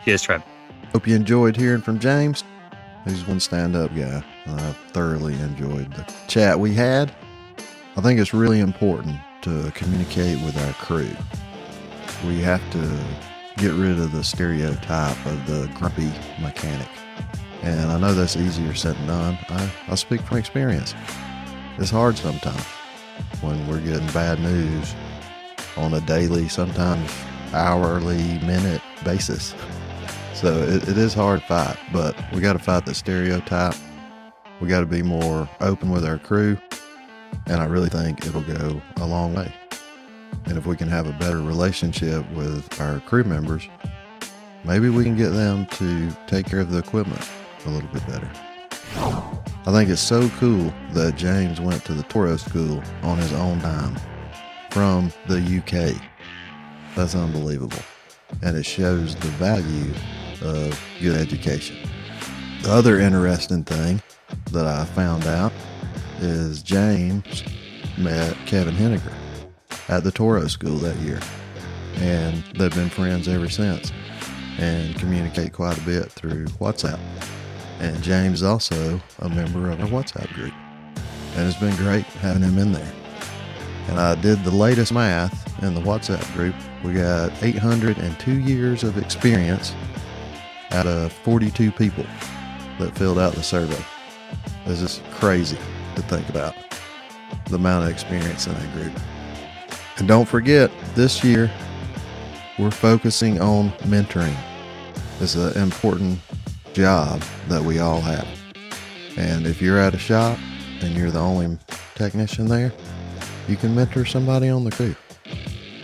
Cheers, Trev. Hope you enjoyed hearing from James. He's one stand-up guy. I thoroughly enjoyed the chat we had. I think it's really important to communicate with our crew. We have to get rid of the stereotype of the grumpy mechanic. And I know that's easier said than done. I, I speak from experience. It's hard sometimes when we're getting bad news on a daily, sometimes hourly, minute basis. So it, it is hard fight, but we got to fight the stereotype. We got to be more open with our crew, and I really think it'll go a long way. And if we can have a better relationship with our crew members, maybe we can get them to take care of the equipment a little bit better. I think it's so cool that James went to the Toro School on his own time from the UK. That's unbelievable. And it shows the value of good education. The other interesting thing that I found out is James met Kevin Henniger at the Toro School that year. And they've been friends ever since and communicate quite a bit through WhatsApp. And James is also a member of our WhatsApp group. And it's been great having him in there. And I did the latest math in the WhatsApp group. We got 802 years of experience out of 42 people that filled out the survey. It's just crazy to think about the amount of experience in that group. And don't forget, this year we're focusing on mentoring. It's an important job that we all have. And if you're at a shop and you're the only technician there, you can mentor somebody on the crew.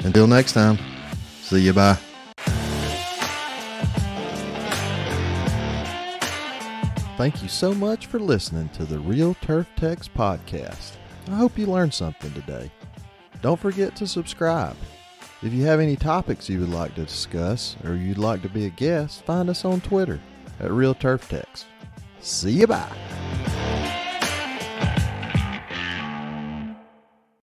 Until next time, see you. Bye. Thank you so much for listening to the Real Turf Techs podcast. I hope you learned something today. Don't forget to subscribe. If you have any topics you would like to discuss or you'd like to be a guest, find us on Twitter at Real. See you bye.